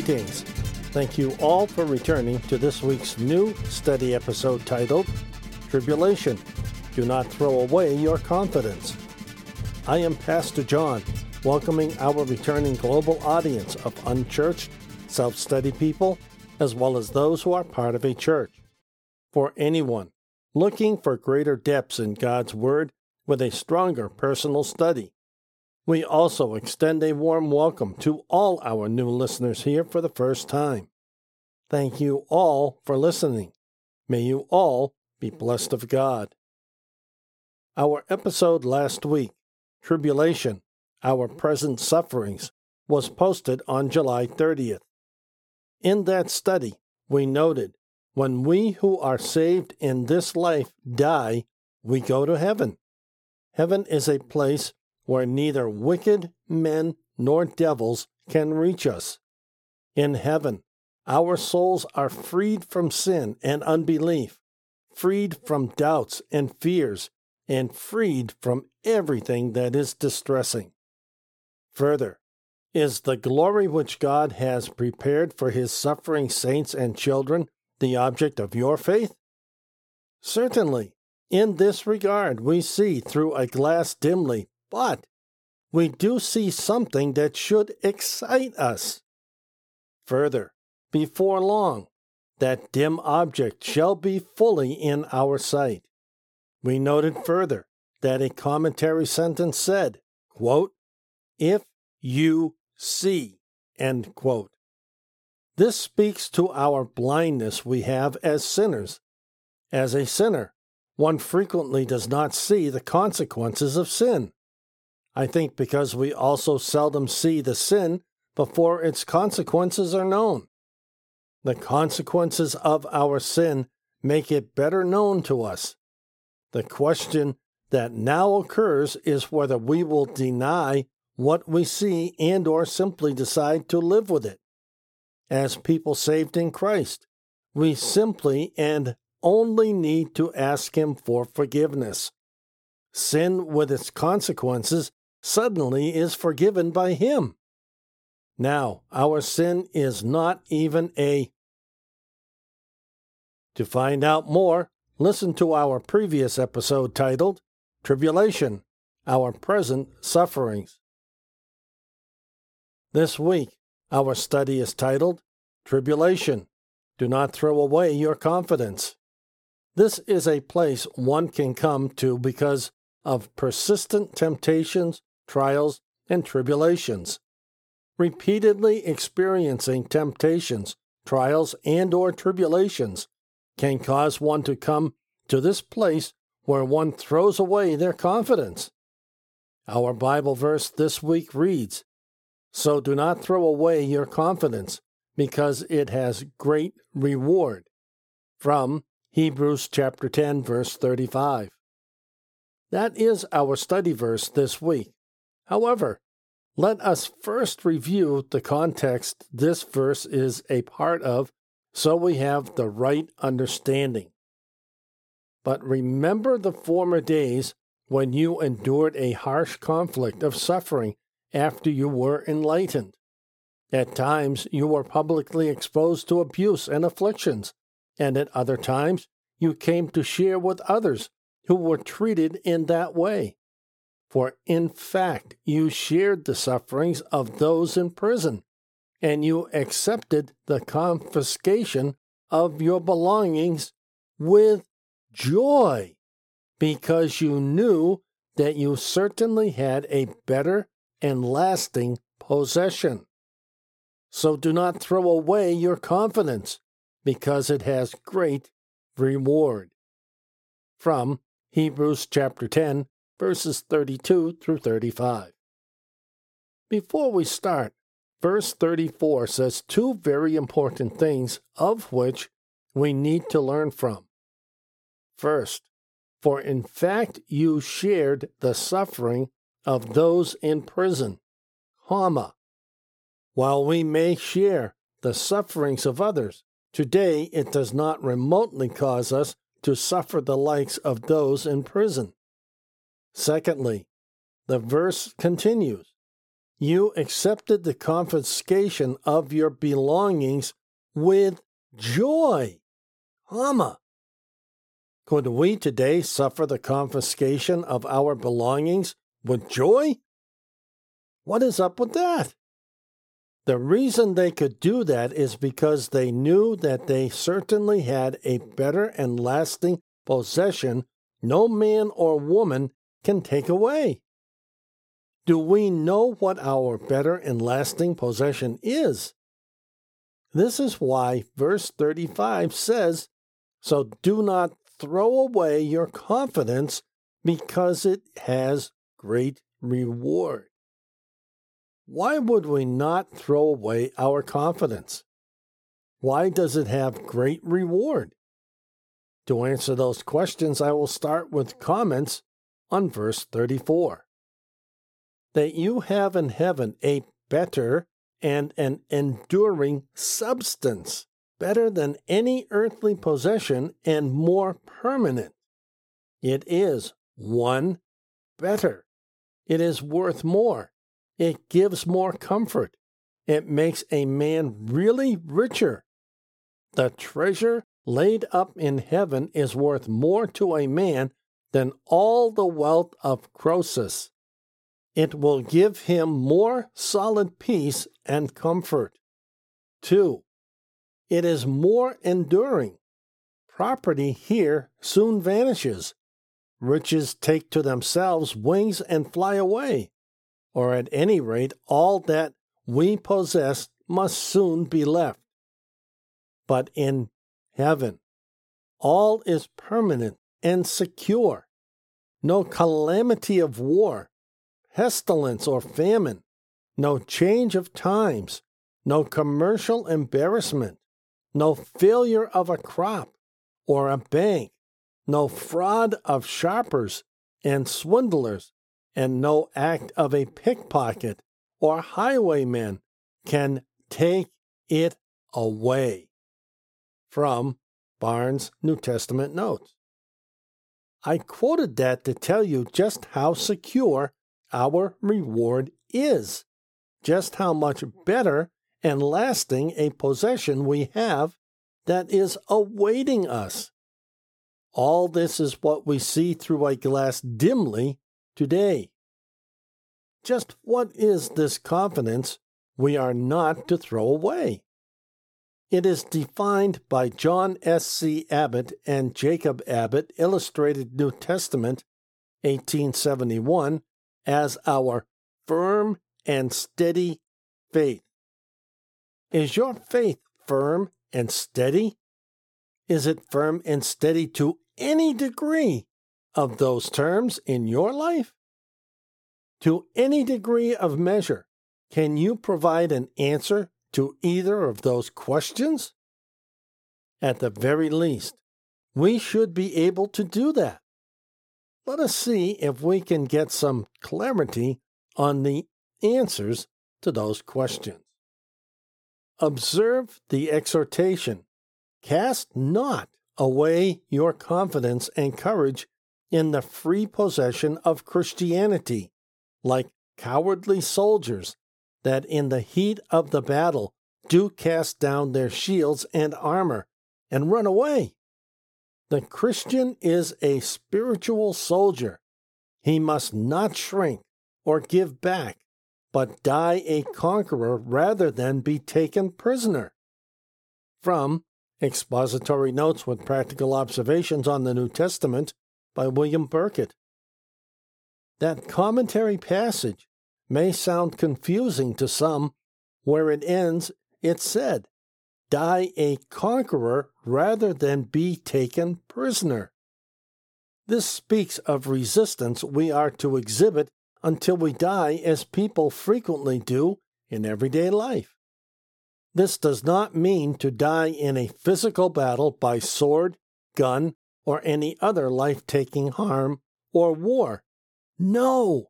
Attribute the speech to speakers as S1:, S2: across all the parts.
S1: Greetings. Thank you all for returning to this week's new study episode titled Tribulation. Do not throw away your confidence. I am Pastor John, welcoming our returning global audience of unchurched, self study people, as well as those who are part of a church. For anyone looking for greater depths in God's Word with a stronger personal study, we also extend a warm welcome to all our new listeners here for the first time. Thank you all for listening. May you all be blessed of God. Our episode last week, Tribulation, Our Present Sufferings, was posted on July 30th. In that study, we noted when we who are saved in this life die, we go to heaven. Heaven is a place where neither wicked men nor devils can reach us. In heaven, our souls are freed from sin and unbelief, freed from doubts and fears, and freed from everything that is distressing. Further, is the glory which God has prepared for his suffering saints and children the object of your faith? Certainly, in this regard, we see through a glass dimly but we do see something that should excite us. Further, before long, that dim object shall be fully in our sight. We noted further that a commentary sentence said, quote, If you see, end quote. This speaks to our blindness we have as sinners. As a sinner, one frequently does not see the consequences of sin. I think because we also seldom see the sin before its consequences are known. The consequences of our sin make it better known to us. The question that now occurs is whether we will deny what we see and or simply decide to live with it. As people saved in Christ, we simply and only need to ask him for forgiveness. Sin with its consequences suddenly is forgiven by Him. Now, our sin is not even a. To find out more, listen to our previous episode titled Tribulation Our Present Sufferings. This week, our study is titled Tribulation Do Not Throw Away Your Confidence. This is a place one can come to because of persistent temptations trials, and tribulations. Repeatedly experiencing temptations, trials, and or tribulations can cause one to come to this place where one throws away their confidence. Our Bible verse this week reads, So do not throw away your confidence, because it has great reward. From Hebrews chapter 10 verse 35. That is our study verse this week. However, let us first review the context this verse is a part of so we have the right understanding. But remember the former days when you endured a harsh conflict of suffering after you were enlightened. At times you were publicly exposed to abuse and afflictions, and at other times you came to share with others who were treated in that way. For in fact, you shared the sufferings of those in prison, and you accepted the confiscation of your belongings with joy, because you knew that you certainly had a better and lasting possession. So do not throw away your confidence, because it has great reward. From Hebrews chapter 10, verses 32 through 35. Before we start, verse 34 says two very important things of which we need to learn from. First, for in fact you shared the suffering of those in prison, comma. While we may share the sufferings of others, today it does not remotely cause us to suffer the likes of those in prison. Secondly, the verse continues you accepted the confiscation of your belongings with joy. Comma. Could we today suffer the confiscation of our belongings with joy? What is up with that? The reason they could do that is because they knew that they certainly had a better and lasting possession no man or woman can take away. Do we know what our better and lasting possession is? This is why verse 35 says, So do not throw away your confidence because it has great reward. Why would we not throw away our confidence? Why does it have great reward? To answer those questions, I will start with comments on verse 34. That you have in heaven a better and an enduring substance, better than any earthly possession and more permanent. It is one better. It is worth more. It gives more comfort. It makes a man really richer. The treasure laid up in heaven is worth more to a man than all the wealth of Croesus. It will give him more solid peace and comfort. 2. It is more enduring. Property here soon vanishes. Riches take to themselves wings and fly away, or at any rate, all that we possess must soon be left. But in heaven, all is permanent and secure. No calamity of war, pestilence, or famine, no change of times, no commercial embarrassment, no failure of a crop or a bank, no fraud of sharpers and swindlers, and no act of a pickpocket or highwayman can take it away. From Barnes' New Testament Notes. I quoted that to tell you just how secure our reward is, just how much better and lasting a possession we have that is awaiting us. All this is what we see through a glass dimly today. Just what is this confidence we are not to throw away? It is defined by John S. C. Abbott and Jacob Abbott, Illustrated New Testament, 1871, as our firm and steady faith. Is your faith firm and steady? Is it firm and steady to any degree of those terms in your life? To any degree of measure, can you provide an answer to either of those questions? At the very least, we should be able to do that. Let us see if we can get some clarity on the answers to those questions. Observe the exhortation Cast not away your confidence and courage in the free possession of Christianity, like cowardly soldiers that in the heat of the battle do cast down their shields and armor and run away. The Christian is a spiritual soldier. He must not shrink or give back, but die a conqueror rather than be taken prisoner. From Expository Notes with Practical Observations on the New Testament by William Burkitt. That commentary passage may sound confusing to some. Where it ends, it said, Die a conqueror rather than be taken prisoner. This speaks of resistance we are to exhibit until we die, as people frequently do in everyday life. This does not mean to die in a physical battle by sword, gun, or any other life taking harm or war. No!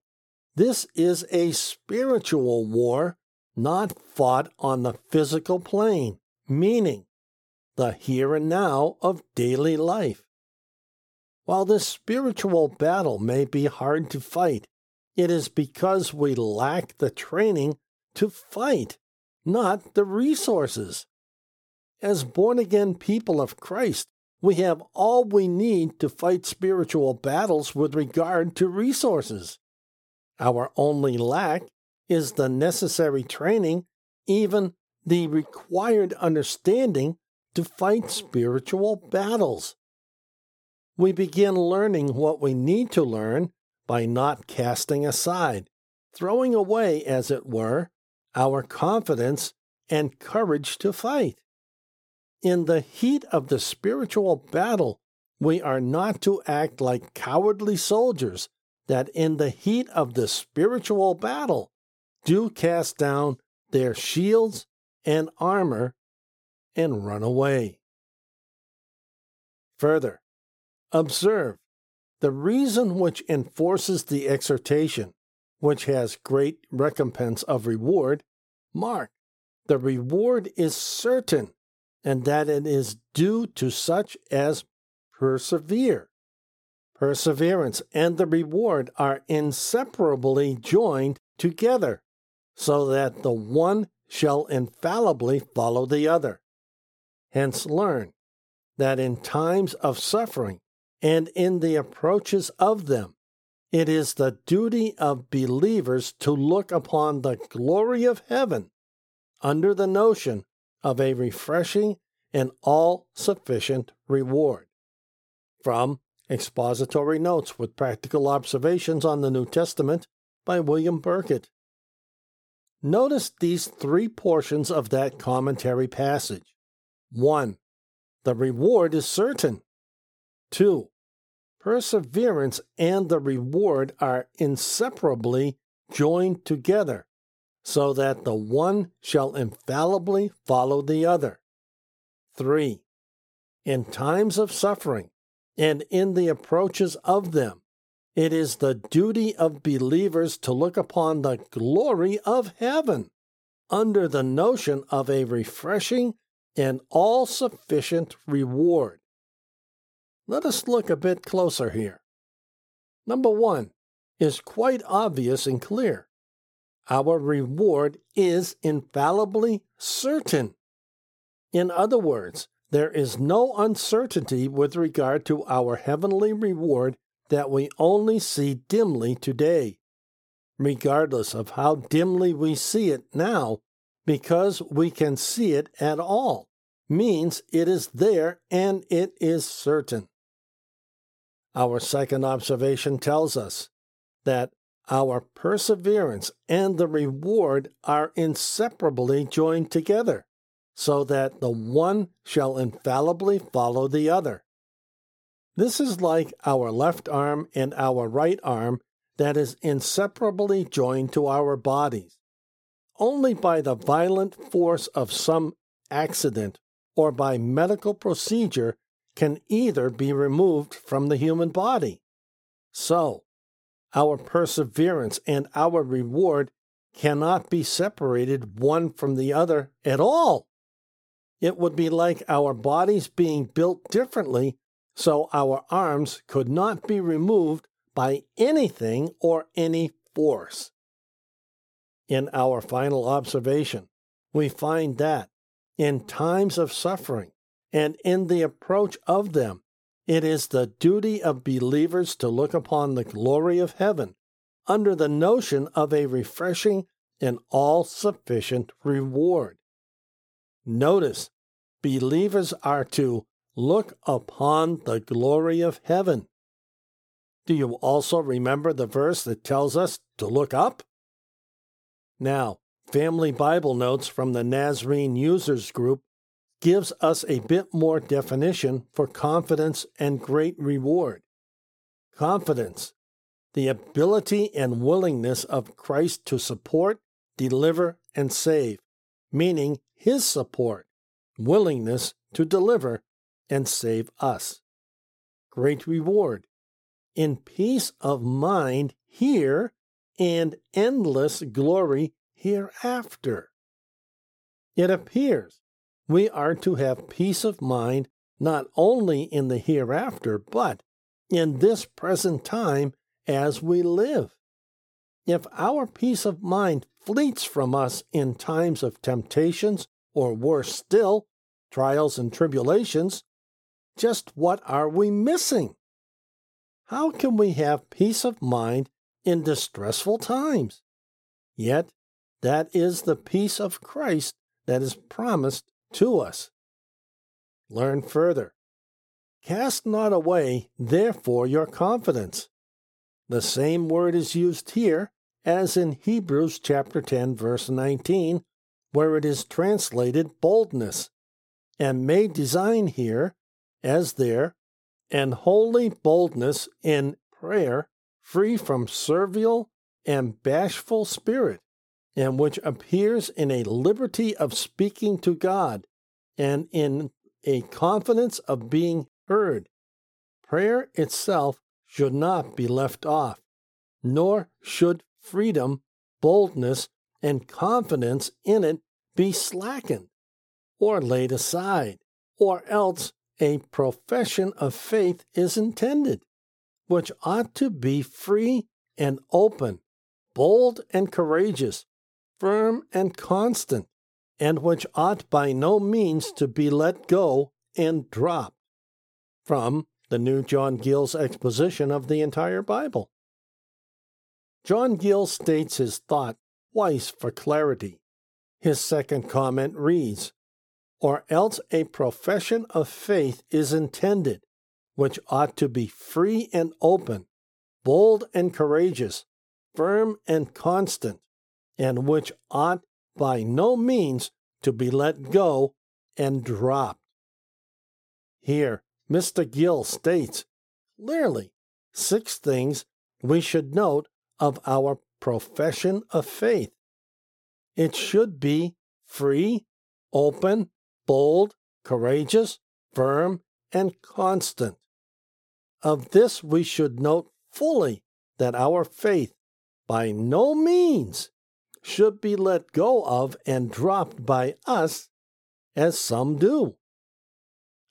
S1: This is a spiritual war, not fought on the physical plane, meaning the here and now of daily life. While this spiritual battle may be hard to fight it is because we lack the training to fight, not the resources. As born again people of Christ, we have all we need to fight spiritual battles with regard to resources. Our only lack is the necessary training, even the required understanding to fight spiritual battles. We begin learning what we need to learn by not casting aside, throwing away, as it were, our confidence and courage to fight. In the heat of the spiritual battle, we are not to act like cowardly soldiers that in the heat of the spiritual battle do cast down their shields and armor and run away. Further, observe the reason which enforces the exhortation, which has great recompense of reward. Mark, the reward is certain and that it is due to such as persevere. Perseverance and the reward are inseparably joined together, so that the one shall infallibly follow the other. Hence, learn that in times of suffering and in the approaches of them, it is the duty of believers to look upon the glory of heaven under the notion of a refreshing and all sufficient reward. From Expository Notes with Practical Observations on the New Testament by William Burkitt. Notice these three portions of that commentary passage. 1. The reward is certain. 2. Perseverance and the reward are inseparably joined together so that the one shall infallibly follow the other. 3. In times of suffering and in the approaches of them, it is the duty of believers to look upon the glory of heaven under the notion of a refreshing and all sufficient reward. Let us look a bit closer here. Number one is quite obvious and clear our reward is infallibly certain. In other words, there is no uncertainty with regard to our heavenly reward that we only see dimly today. Regardless of how dimly we see it now, because we can see it at all, means it is there and it is certain. Our second observation tells us that our perseverance and the reward are inseparably joined together, so that the one shall infallibly follow the other. This is like our left arm and our right arm that is inseparably joined to our bodies. Only by the violent force of some accident or by medical procedure can either be removed from the human body. So, our perseverance and our reward cannot be separated one from the other at all. It would be like our bodies being built differently, so our arms could not be removed by anything or any force. In our final observation, we find that in times of suffering and in the approach of them, it is the duty of believers to look upon the glory of heaven under the notion of a refreshing and all sufficient reward. Notice, believers are to look upon the glory of heaven. Do you also remember the verse that tells us to look up? Now, Family Bible Notes from the Nazarene Users Group gives us a bit more definition for confidence and great reward. Confidence, the ability and willingness of Christ to support, deliver, and save, meaning his support, willingness to deliver and save us. Great reward, in peace of mind here and endless glory hereafter. It appears we are to have peace of mind not only in the hereafter, but in this present time as we live. If our peace of mind fleets from us in times of temptations, or worse still, trials and tribulations, just what are we missing? How can we have peace of mind in distressful times? Yet, that is the peace of Christ that is promised to us. Learn further. Cast not away, therefore, your confidence. The same word is used here as in Hebrews chapter 10 verse 19, where it is translated boldness, and may design here, as there, and holy boldness in prayer, free from servile and bashful spirit, and which appears in a liberty of speaking to God, and in a confidence of being heard. Prayer itself should not be left off, nor should freedom, boldness, and confidence in it be slackened or laid aside, or else a profession of faith is intended, which ought to be free and open, bold and courageous, firm and constant, and which ought by no means to be let go and dropped. From the New John Gill's exposition of the entire Bible. John Gill states his thought twice for clarity. His second comment reads, Or else a profession of faith is intended, which ought to be free and open, bold and courageous, firm and constant, and which ought by no means to be let go and dropped. Here, Mr. Gill states clearly six things we should note of our profession of faith. It should be free, open, bold, courageous, firm, and constant. Of this we should note fully that our faith by no means should be let go of and dropped by us, as some do.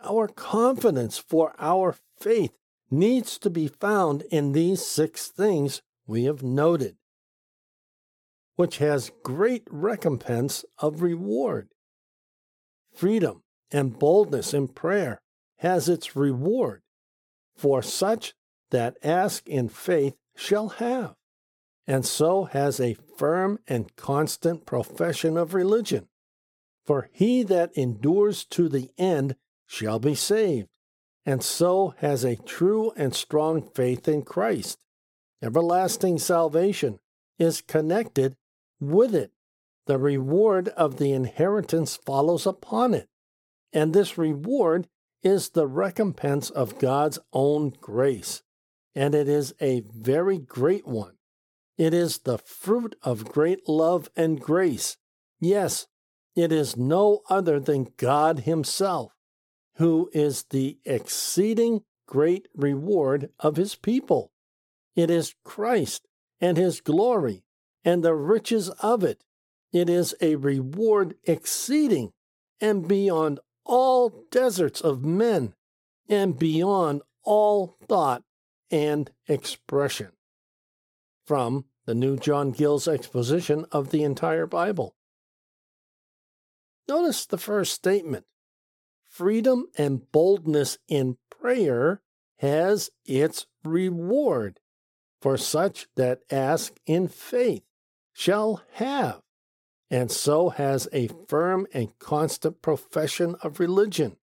S1: Our confidence for our faith needs to be found in these six things we have noted, which has great recompense of reward. Freedom and boldness in prayer has its reward, for such that ask in faith shall have, and so has a firm and constant profession of religion. For he that endures to the end shall be saved, and so has a true and strong faith in Christ everlasting salvation is connected with it. The reward of the inheritance follows upon it. And this reward is the recompense of God's own grace. And it is a very great one. It is the fruit of great love and grace. Yes, it is no other than God Himself, who is the exceeding great reward of His people. It is Christ and his glory and the riches of it. It is a reward exceeding and beyond all deserts of men and beyond all thought and expression. From the New John Gill's exposition of the entire Bible. Notice the first statement freedom and boldness in prayer has its reward for such that ask in faith shall have, and so has a firm and constant profession of religion.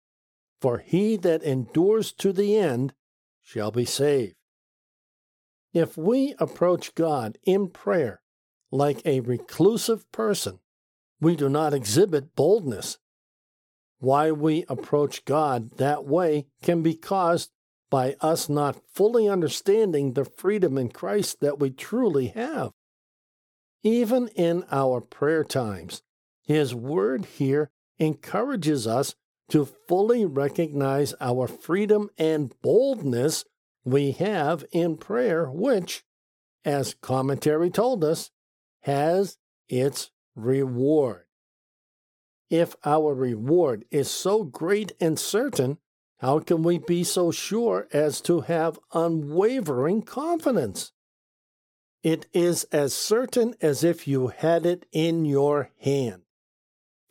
S1: For he that endures to the end shall be saved. If we approach God in prayer like a reclusive person, we do not exhibit boldness. Why we approach God that way can be caused by us not fully understanding the freedom in Christ that we truly have. Even in our prayer times, His Word here encourages us to fully recognize our freedom and boldness we have in prayer, which, as commentary told us, has its reward. If our reward is so great and certain, how can we be so sure as to have unwavering confidence? It is as certain as if you had it in your hand.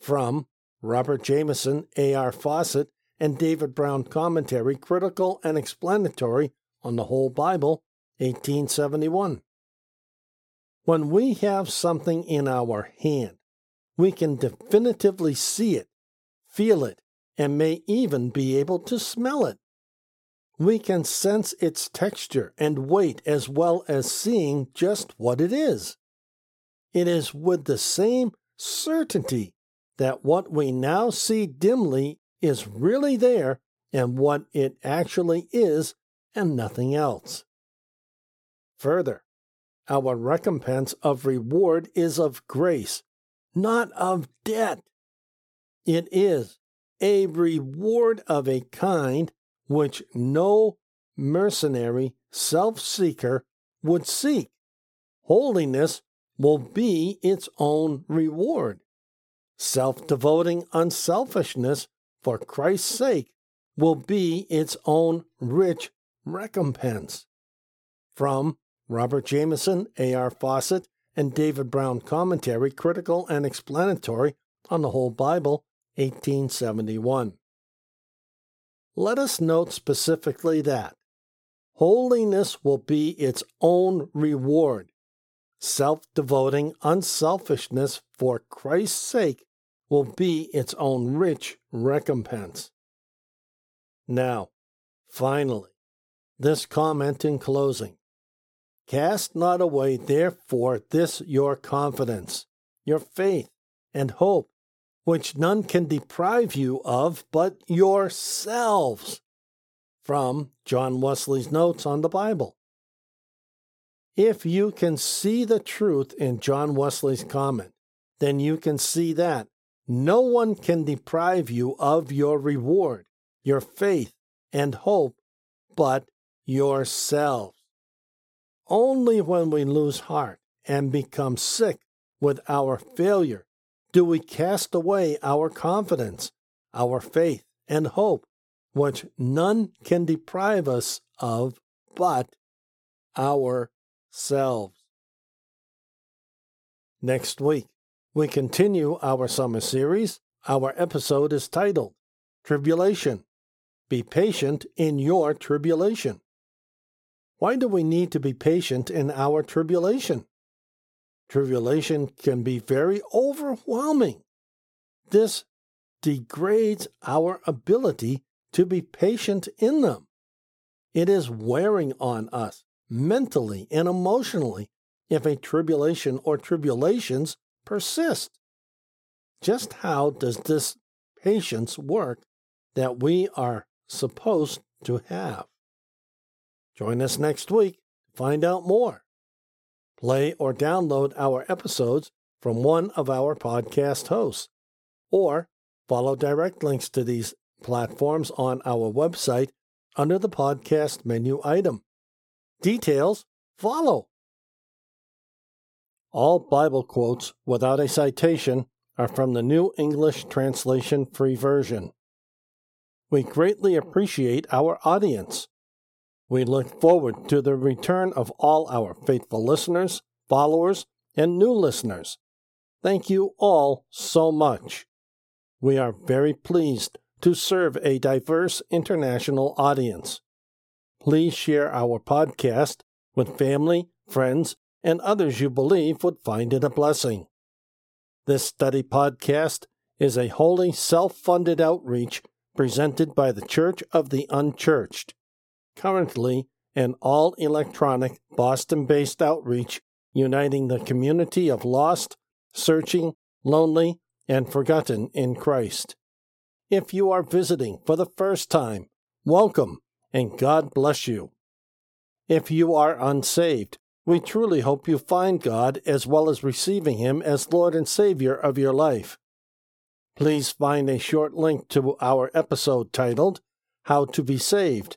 S1: From Robert Jamieson, A.R. Fausset, and David Brown Commentary, Critical and Explanatory on the Whole Bible, 1871. When we have something in our hand, we can definitively see it, feel it, and may even be able to smell it. We can sense its texture and weight as well as seeing just what it is. It is with the same certainty that what we now see dimly is really there and what it actually is and nothing else. Further, our recompense of reward is of grace, not of debt. It is a reward of a kind which no mercenary self seeker would seek. Holiness will be its own reward. Self devoting unselfishness for Christ's sake will be its own rich recompense. From Robert Jamieson, A.R. Fausset, and David Brown Commentary, Critical and Explanatory on the Whole Bible, 1871. Let us note specifically that holiness will be its own reward. Self devoting unselfishness for Christ's sake will be its own rich recompense. Now, finally, this comment in closing Cast not away, therefore, this your confidence, your faith, and hope, which none can deprive you of but yourselves. From John Wesley's Notes on the Bible. If you can see the truth in John Wesley's comment, then you can see that no one can deprive you of your reward, your faith, and hope but yourselves. Only when we lose heart and become sick with our failure do we cast away our confidence, our faith, and hope, which none can deprive us of but ourselves. Next week, we continue our summer series. Our episode is titled Tribulation. Be patient in your tribulation. Why do we need to be patient in our tribulation? Tribulation can be very overwhelming. This degrades our ability to be patient in them. It is wearing on us mentally and emotionally if a tribulation or tribulations persist. Just how does this patience work that we are supposed to have? Join us next week to find out more play or download our episodes from one of our podcast hosts, or follow direct links to these platforms on our website under the podcast menu item. Details follow. All Bible quotes without a citation are from the New English Translation Free Version. We greatly appreciate our audience. We look forward to the return of all our faithful listeners, followers, and new listeners. Thank you all so much. We are very pleased to serve a diverse international audience. Please share our podcast with family, friends, and others you believe would find it a blessing. This study podcast is a wholly self funded outreach presented by the Church of the Unchurched currently an all electronic Boston based outreach uniting the community of lost, searching, lonely, and forgotten in Christ. If you are visiting for the first time, welcome and God bless you. If you are unsaved, we truly hope you find God as well as receiving Him as Lord and Savior of your life. Please find a short link to our episode titled How to Be Saved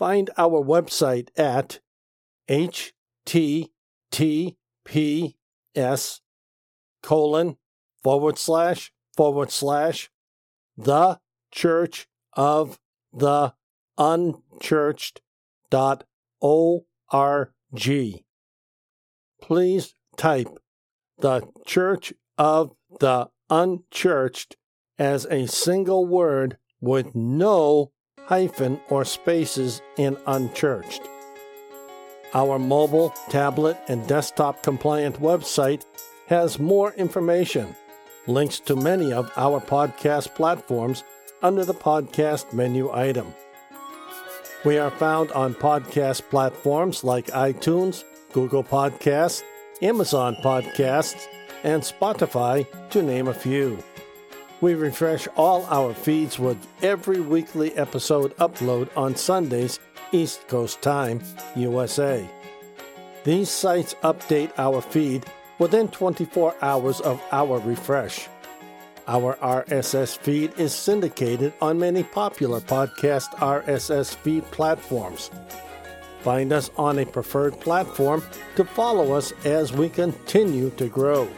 S1: Find our website at https colon forward slash forward slash the church of the unchurched dot org. Please type the church of the unchurched as a single word with no hyphen or spaces in unchurched. Our mobile, tablet, and desktop compliant website has more information, links to many of our podcast platforms under the podcast menu item. We are found on podcast platforms like iTunes, Google Podcasts, Amazon Podcasts, and Spotify, to name a few. We refresh all our feeds with every weekly episode upload on Sundays, East Coast Time, USA. These sites update our feed within 24 hours of our refresh. Our RSS feed is syndicated on many popular podcast RSS feed platforms. Find us on a preferred platform to follow us as we continue to grow.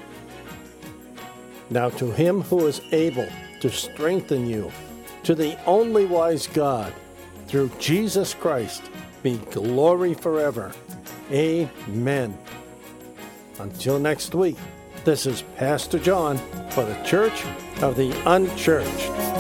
S1: Now, to him who is able to strengthen you, to the only wise God, through Jesus Christ, be glory forever. Amen. Until next week, this is Pastor John for the Church of the Unchurched.